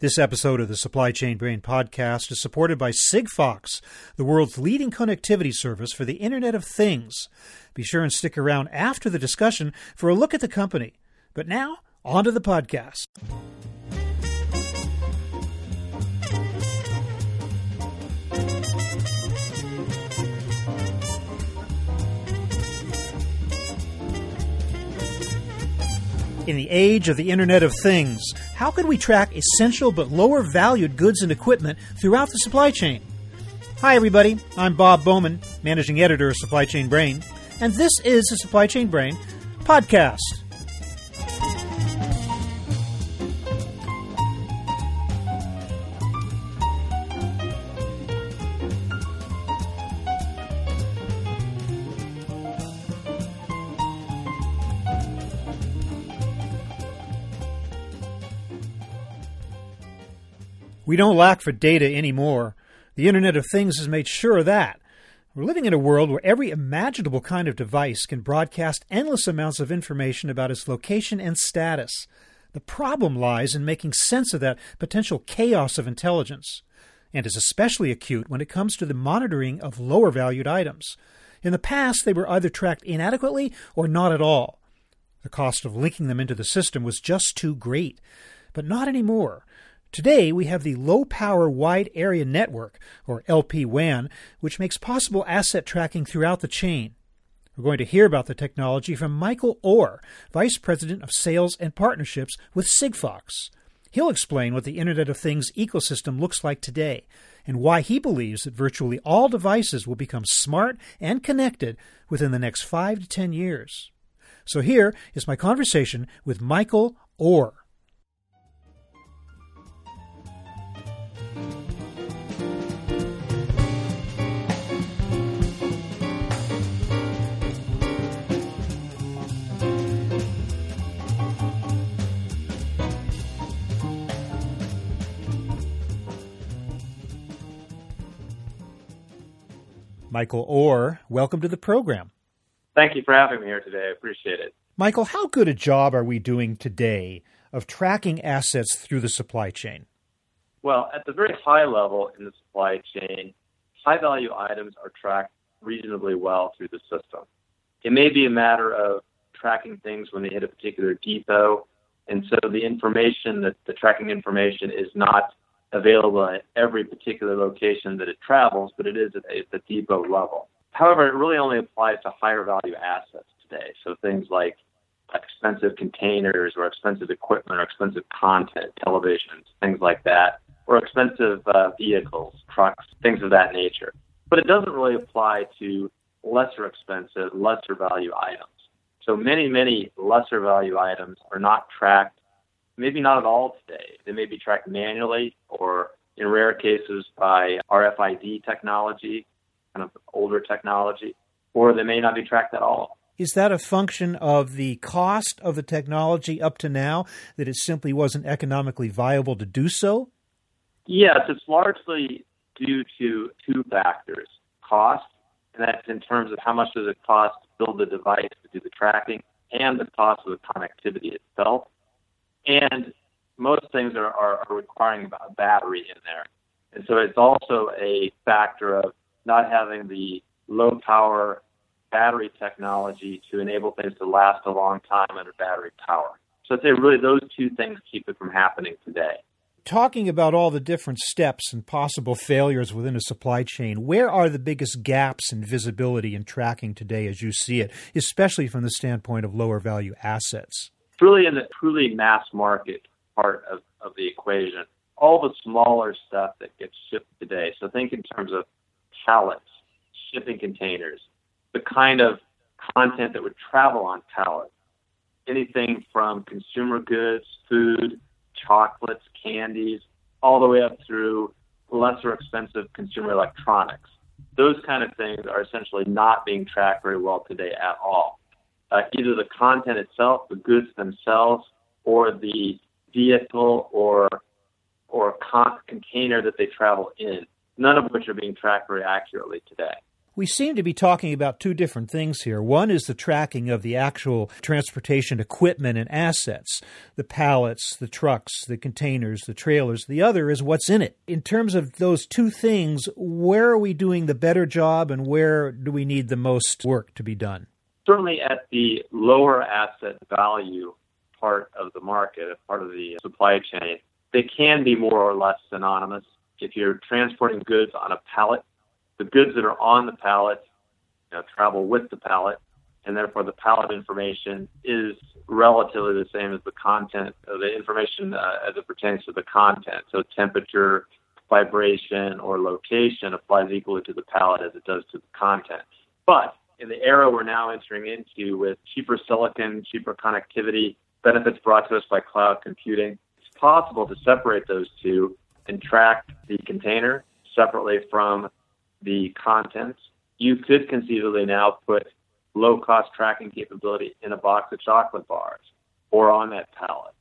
This episode of the Supply Chain Brain podcast is supported by Sigfox, the world's leading connectivity service for the Internet of Things. Be sure and stick around after the discussion for a look at the company. But now, on to the podcast. In the age of the Internet of Things, how can we track essential but lower valued goods and equipment throughout the supply chain? Hi, everybody. I'm Bob Bowman, managing editor of Supply Chain Brain, and this is the Supply Chain Brain podcast. We don't lack for data anymore. The Internet of Things has made sure of that. We're living in a world where every imaginable kind of device can broadcast endless amounts of information about its location and status. The problem lies in making sense of that potential chaos of intelligence, and is especially acute when it comes to the monitoring of lower valued items. In the past, they were either tracked inadequately or not at all. The cost of linking them into the system was just too great. But not anymore. Today, we have the Low Power Wide Area Network, or LPWAN, which makes possible asset tracking throughout the chain. We're going to hear about the technology from Michael Orr, Vice President of Sales and Partnerships with Sigfox. He'll explain what the Internet of Things ecosystem looks like today and why he believes that virtually all devices will become smart and connected within the next five to ten years. So here is my conversation with Michael Orr. Michael Orr, welcome to the program. Thank you for having me here today. I appreciate it. Michael, how good a job are we doing today of tracking assets through the supply chain? Well, at the very high level in the supply chain, high value items are tracked reasonably well through the system. It may be a matter of tracking things when they hit a particular depot, and so the information that the tracking information is not available at every particular location that it travels, but it is at, the depot level. However, it really only applies to higher value assets today. So things like expensive containers or expensive equipment or expensive content, televisions, things like that, or expensive uh, vehicles, trucks, things of that nature. But it doesn't really apply to lesser expensive, lesser value items. So many, many lesser value items are not tracked maybe not at all today. They may be tracked manually or in rare cases by RFID technology, kind of older technology, or they may not be tracked at all. Is that a function of the cost of the technology up to now, that it simply wasn't economically viable to do so? Yes, it's largely due to two factors cost, and that's in terms of how much does it cost to build the device to do the tracking, and the cost of the connectivity itself. And most things are, are, are requiring a battery in there. And so it's also a factor of not having the low power battery technology to enable things to last a long time under battery power. So I'd say really those two things keep it from happening today. Talking about all the different steps and possible failures within a supply chain, where are the biggest gaps in visibility and tracking today as you see it, especially from the standpoint of lower value assets? Really in the truly mass market part of, of the equation. All the smaller stuff that gets shipped today. So think in terms of pallets, shipping containers, the kind of content that would travel on pallets. Anything from consumer goods, food, chocolates, candies, all the way up through lesser expensive consumer electronics. Those kind of things are essentially not being tracked very well today at all uh, either the content itself, the goods themselves, or the vehicle or or con- container that they travel in. None of which are being tracked very accurately today. We seem to be talking about two different things here. One is the tracking of the actual transportation equipment and assets the pallets, the trucks, the containers, the trailers. The other is what's in it. In terms of those two things, where are we doing the better job and where do we need the most work to be done? Certainly at the lower asset value part of the market, part of the supply chain, they can be more or less synonymous. If you're transporting goods on a pallet, the goods that are on the pallet you know, travel with the pallet, and therefore the pallet information is relatively the same as the content of the information uh, as it pertains to the content. So temperature, vibration, or location applies equally to the pallet as it does to the content. But in the era we're now entering into with cheaper silicon, cheaper connectivity, benefits brought to us by cloud computing, it's possible to separate those two and track the container separately from the contents. You could conceivably now put low cost tracking capability in a box of chocolate bars or on that pallet.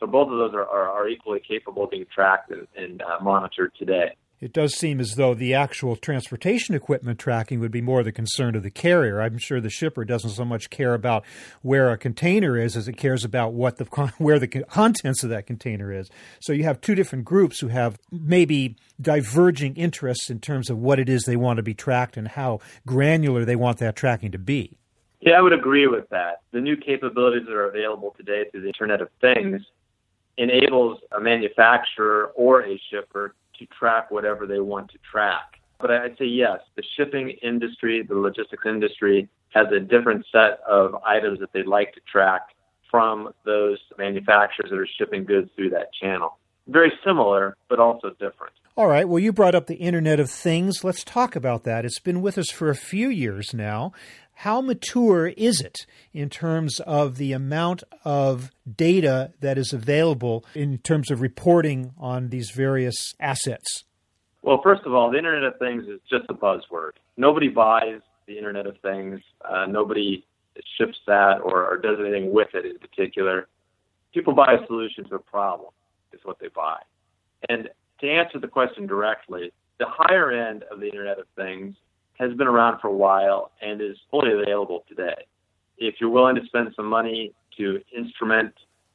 So both of those are, are, are equally capable of being tracked and, and uh, monitored today it does seem as though the actual transportation equipment tracking would be more the concern of the carrier. I'm sure the shipper doesn't so much care about where a container is as it cares about what the where the contents of that container is. So you have two different groups who have maybe diverging interests in terms of what it is they want to be tracked and how granular they want that tracking to be. Yeah, I would agree with that. The new capabilities that are available today through the Internet of Things enables a manufacturer or a shipper to track whatever they want to track. But I'd say yes, the shipping industry, the logistics industry has a different set of items that they'd like to track from those manufacturers that are shipping goods through that channel. Very similar, but also different. All right. Well, you brought up the Internet of Things. Let's talk about that. It's been with us for a few years now. How mature is it in terms of the amount of data that is available in terms of reporting on these various assets? Well, first of all, the Internet of Things is just a buzzword. Nobody buys the Internet of Things. Uh, nobody ships that or, or does anything with it in particular. People buy a solution to a problem, is what they buy. And to answer the question directly, the higher end of the Internet of Things has been around for a while and is fully available today. If you're willing to spend some money to instrument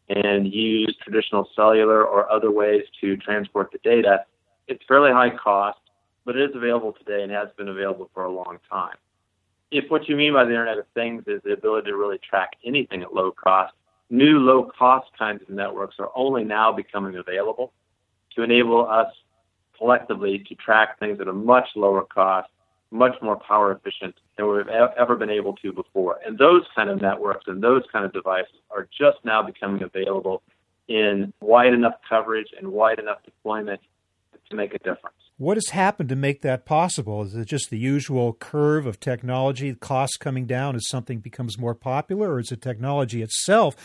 and use traditional cellular or other ways to transport the data, it's fairly high cost, but it is available today and has been available for a long time. If what you mean by the Internet of Things is the ability to really track anything at low cost, new low cost kinds of networks are only now becoming available to enable us collectively to track things at a much lower cost much more power efficient than we've ever been able to before. And those kind of networks and those kind of devices are just now becoming available in wide enough coverage and wide enough deployment to make a difference. What has happened to make that possible? Is it just the usual curve of technology, costs coming down as something becomes more popular, or is the technology itself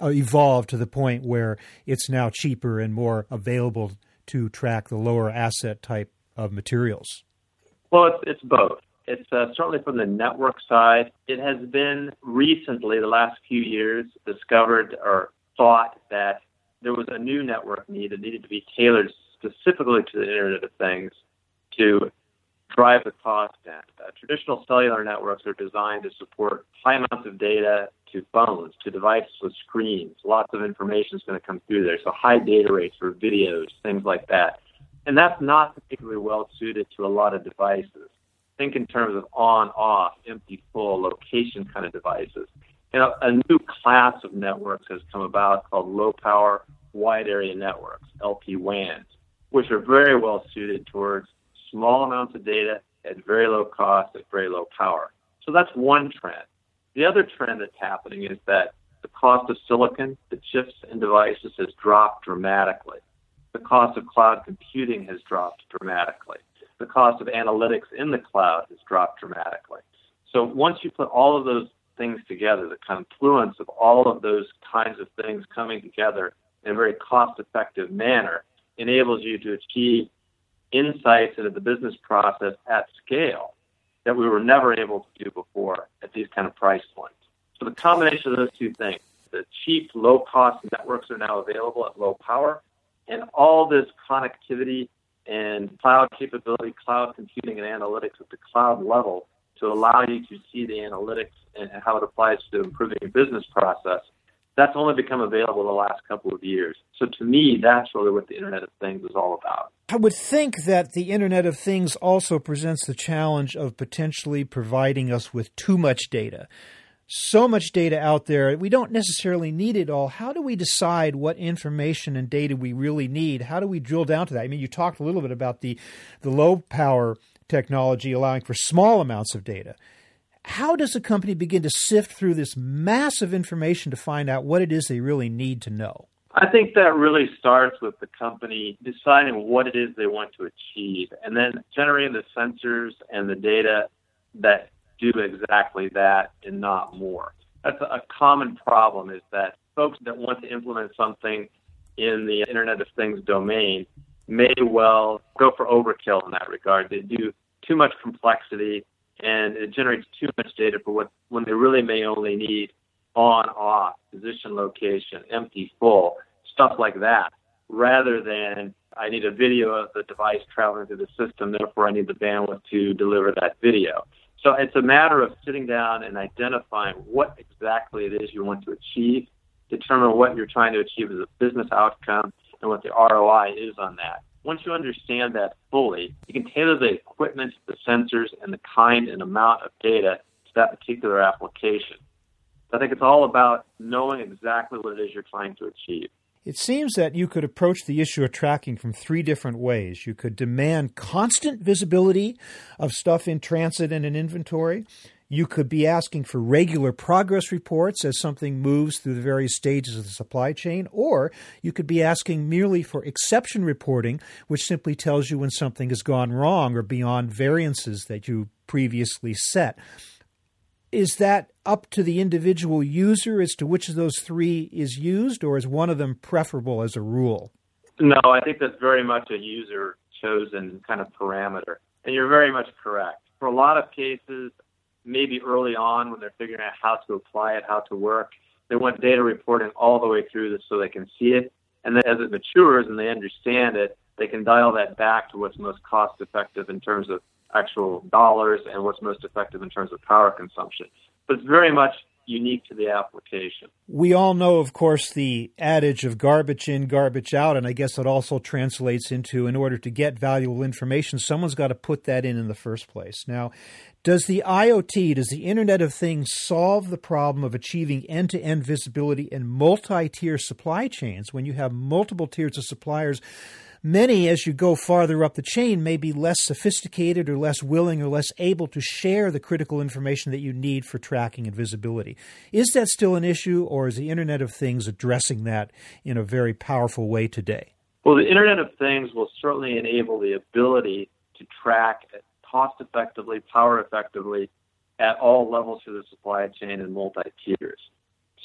uh, evolved to the point where it's now cheaper and more available to track the lower asset type of materials? Well, it's, it's both. It's uh, certainly from the network side. It has been recently, the last few years, discovered or thought that there was a new network need that needed to be tailored specifically to the Internet of Things to drive the cost down. Uh, traditional cellular networks are designed to support high amounts of data to phones, to devices with screens. Lots of information is going to come through there. So high data rates for videos, things like that. And that's not particularly well suited to a lot of devices. Think in terms of on, off, empty, full, location kind of devices. You know, a new class of networks has come about called low power wide area networks, LPWANs, which are very well suited towards small amounts of data at very low cost, at very low power. So that's one trend. The other trend that's happening is that the cost of silicon, the chips and devices has dropped dramatically cost of cloud computing has dropped dramatically. The cost of analytics in the cloud has dropped dramatically. So once you put all of those things together, the confluence of all of those kinds of things coming together in a very cost effective manner enables you to achieve insights into the business process at scale that we were never able to do before at these kind of price points. So the combination of those two things, the cheap, low cost networks are now available at low power, and all this connectivity and cloud capability, cloud computing, and analytics at the cloud level to allow you to see the analytics and how it applies to improving your business process, that's only become available the last couple of years. So to me, that's really what the Internet of Things is all about. I would think that the Internet of Things also presents the challenge of potentially providing us with too much data. So much data out there, we don't necessarily need it all. How do we decide what information and data we really need? How do we drill down to that? I mean, you talked a little bit about the, the low power technology allowing for small amounts of data. How does a company begin to sift through this massive information to find out what it is they really need to know? I think that really starts with the company deciding what it is they want to achieve and then generating the sensors and the data that do exactly that and not more. That's a common problem is that folks that want to implement something in the Internet of Things domain may well go for overkill in that regard. They do too much complexity and it generates too much data for what when they really may only need on, off, position, location, empty, full, stuff like that, rather than I need a video of the device traveling through the system, therefore I need the bandwidth to deliver that video. So it's a matter of sitting down and identifying what exactly it is you want to achieve, determine what you're trying to achieve as a business outcome, and what the ROI is on that. Once you understand that fully, you can tailor the equipment, the sensors, and the kind and amount of data to that particular application. I think it's all about knowing exactly what it is you're trying to achieve. It seems that you could approach the issue of tracking from three different ways. You could demand constant visibility of stuff in transit and in inventory. You could be asking for regular progress reports as something moves through the various stages of the supply chain, or you could be asking merely for exception reporting, which simply tells you when something has gone wrong or beyond variances that you previously set. Is that up to the individual user as to which of those three is used, or is one of them preferable as a rule? No, I think that's very much a user chosen kind of parameter. And you're very much correct. For a lot of cases, maybe early on when they're figuring out how to apply it, how to work. They want data reporting all the way through this so they can see it. And then as it matures and they understand it, they can dial that back to what's most cost effective in terms of actual dollars and what's most effective in terms of power consumption. But it's very much unique to the application. We all know, of course, the adage of garbage in, garbage out, and I guess it also translates into in order to get valuable information, someone's got to put that in in the first place. Now, does the IoT, does the Internet of Things solve the problem of achieving end to end visibility in multi tier supply chains when you have multiple tiers of suppliers? Many, as you go farther up the chain, may be less sophisticated or less willing or less able to share the critical information that you need for tracking and visibility. Is that still an issue, or is the Internet of Things addressing that in a very powerful way today? Well, the Internet of Things will certainly enable the ability to track cost effectively, power effectively at all levels through the supply chain and multi tiers.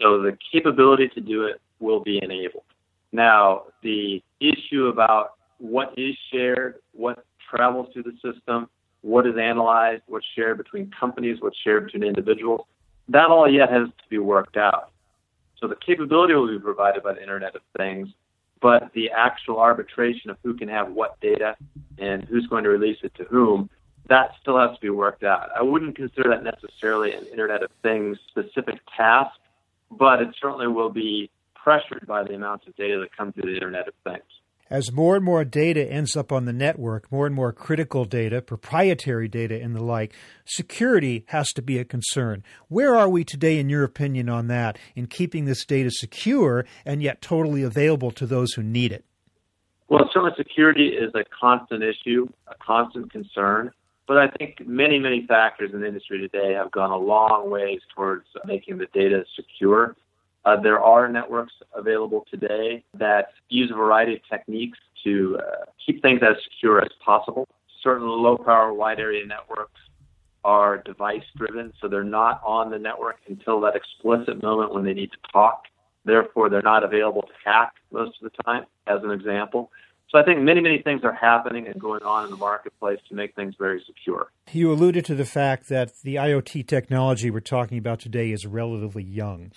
So the capability to do it will be enabled. Now, the issue about what is shared, what travels through the system, what is analyzed, what's shared between companies, what's shared between individuals, that all yet has to be worked out. So the capability will be provided by the Internet of Things, but the actual arbitration of who can have what data and who's going to release it to whom, that still has to be worked out. I wouldn't consider that necessarily an Internet of Things specific task, but it certainly will be pressured by the amounts of data that come through the Internet of Things. As more and more data ends up on the network, more and more critical data, proprietary data, and the like, security has to be a concern. Where are we today, in your opinion, on that, in keeping this data secure and yet totally available to those who need it? Well, certainly security is a constant issue, a constant concern. But I think many, many factors in the industry today have gone a long ways towards making the data secure. Uh, there are networks available today that use a variety of techniques to uh, keep things as secure as possible. Certain low power wide area networks are device driven, so they're not on the network until that explicit moment when they need to talk. Therefore, they're not available to hack most of the time, as an example. So I think many, many things are happening and going on in the marketplace to make things very secure. You alluded to the fact that the IoT technology we're talking about today is relatively young.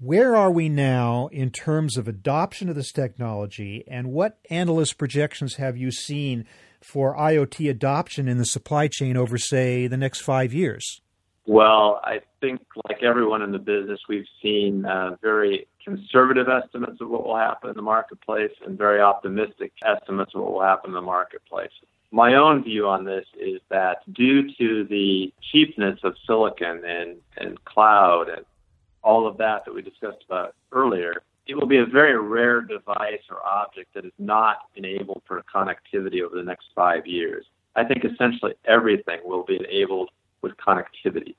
Where are we now in terms of adoption of this technology, and what analyst projections have you seen for IoT adoption in the supply chain over, say, the next five years? Well, I think, like everyone in the business, we've seen uh, very conservative estimates of what will happen in the marketplace and very optimistic estimates of what will happen in the marketplace. My own view on this is that due to the cheapness of silicon and, and cloud and all of that that we discussed about earlier, it will be a very rare device or object that is not enabled for connectivity over the next five years. I think essentially everything will be enabled with connectivity.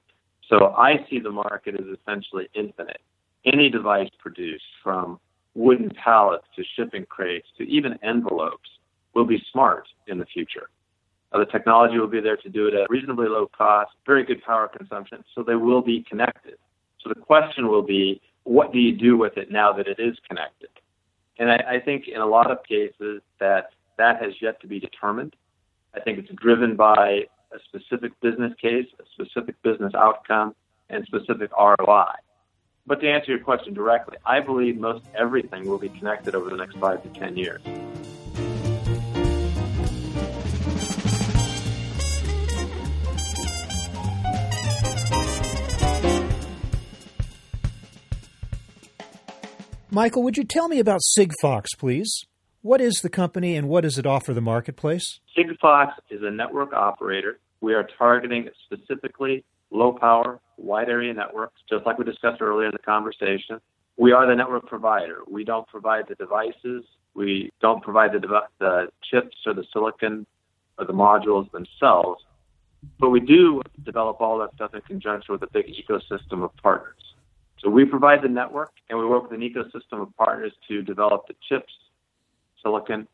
So I see the market as essentially infinite. Any device produced from wooden pallets to shipping crates to even envelopes will be smart in the future. Uh, the technology will be there to do it at reasonably low cost, very good power consumption, so they will be connected. So the question will be, what do you do with it now that it is connected? And I, I think in a lot of cases that that has yet to be determined. I think it's driven by a specific business case, a specific business outcome, and specific ROI. But to answer your question directly, I believe most everything will be connected over the next five to ten years. Michael, would you tell me about Sigfox, please? What is the company and what does it offer the marketplace? Sigfox is a network operator. We are targeting specifically low power, wide area networks, just like we discussed earlier in the conversation. We are the network provider. We don't provide the devices. We don't provide the, dev- the chips or the silicon or the modules themselves. But we do develop all that stuff in conjunction with a big ecosystem of partners. So we provide the network, and we work with an ecosystem of partners to develop the chips, silicon,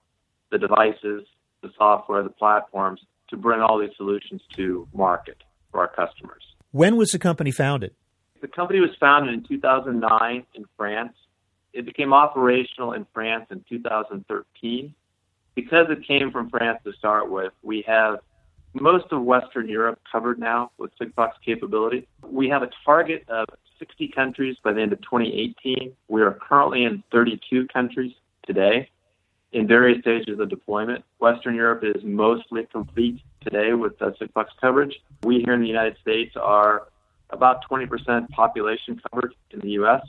the devices, the software, the platforms to bring all these solutions to market for our customers. When was the company founded? The company was founded in 2009 in France. It became operational in France in 2013. Because it came from France to start with, we have most of Western Europe covered now with Sigfox capability. We have a target of 60 countries by the end of 2018. We are currently in 32 countries today in various stages of deployment. Western Europe is mostly complete today with uh, Sigfox coverage. We here in the United States are about 20% population covered in the U.S.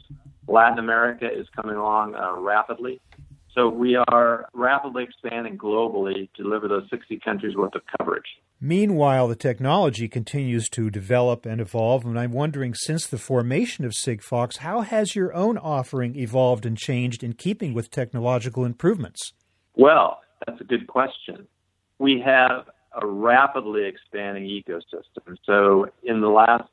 Latin America is coming along uh, rapidly. So we are rapidly expanding globally to deliver those 60 countries worth of coverage. Meanwhile, the technology continues to develop and evolve, and I'm wondering since the formation of Sigfox, how has your own offering evolved and changed in keeping with technological improvements? Well, that's a good question. We have a rapidly expanding ecosystem. So in the last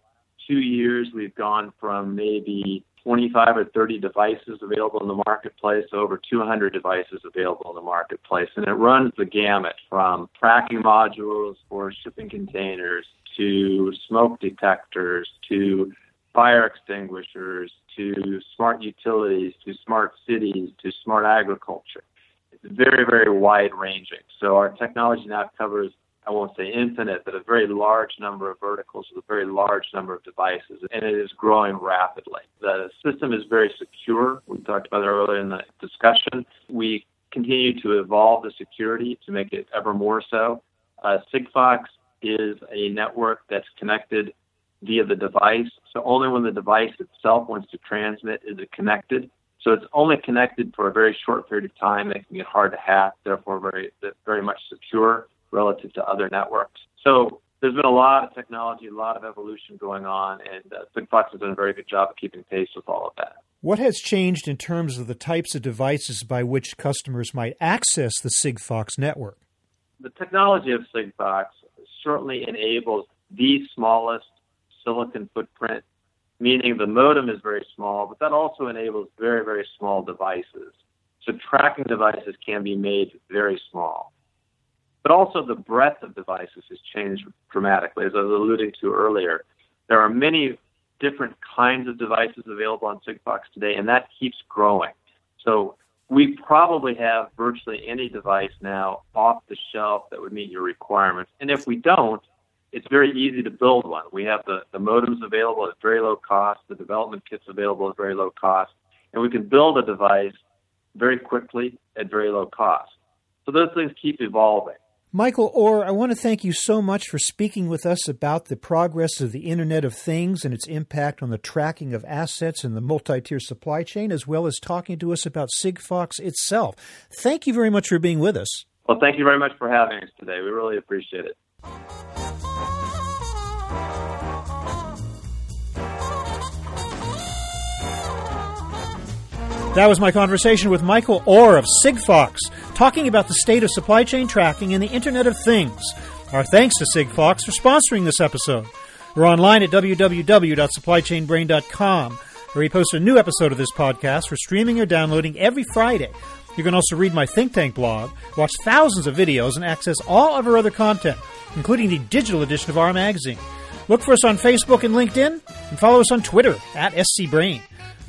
two years, we've gone from maybe 25 or 30 devices available in the marketplace, over 200 devices available in the marketplace. And it runs the gamut from tracking modules for shipping containers to smoke detectors to fire extinguishers to smart utilities to smart cities to smart agriculture. It's very, very wide ranging. So our technology now covers I won't say infinite, but a very large number of verticals with a very large number of devices, and it is growing rapidly. The system is very secure. We talked about it earlier in the discussion. We continue to evolve the security to make it ever more so. Uh, Sigfox is a network that's connected via the device, so only when the device itself wants to transmit is it connected. So it's only connected for a very short period of time, making it hard to hack, therefore very very much secure relative to other networks. So there's been a lot of technology, a lot of evolution going on, and uh, Sigfox has done a very good job of keeping pace with all of that. What has changed in terms of the types of devices by which customers might access the Sigfox network? The technology of Sigfox certainly enables the smallest silicon footprint, meaning the modem is very small, but that also enables very, very small devices. So tracking devices can be made very small. But also the breadth of devices has changed dramatically, as I was alluding to earlier. There are many different kinds of devices available on Sigfox today, and that keeps growing. So we probably have virtually any device now off the shelf that would meet your requirements. And if we don't, it's very easy to build one. We have the, the modems available at very low cost, the development kits available at very low cost, and we can build a device very quickly at very low cost. So those things keep evolving. Michael Orr, I want to thank you so much for speaking with us about the progress of the Internet of Things and its impact on the tracking of assets in the multi tier supply chain, as well as talking to us about Sigfox itself. Thank you very much for being with us. Well, thank you very much for having us today. We really appreciate it. That was my conversation with Michael Orr of Sigfox, talking about the state of supply chain tracking and the Internet of Things. Our thanks to Sigfox for sponsoring this episode. We're online at www.supplychainbrain.com, where we post a new episode of this podcast for streaming or downloading every Friday. You can also read my think tank blog, watch thousands of videos, and access all of our other content, including the digital edition of our magazine. Look for us on Facebook and LinkedIn, and follow us on Twitter at SCBrain.